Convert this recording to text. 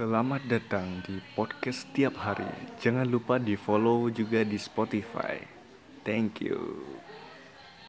Selamat datang di podcast tiap hari. Jangan lupa di follow juga di Spotify. Thank you.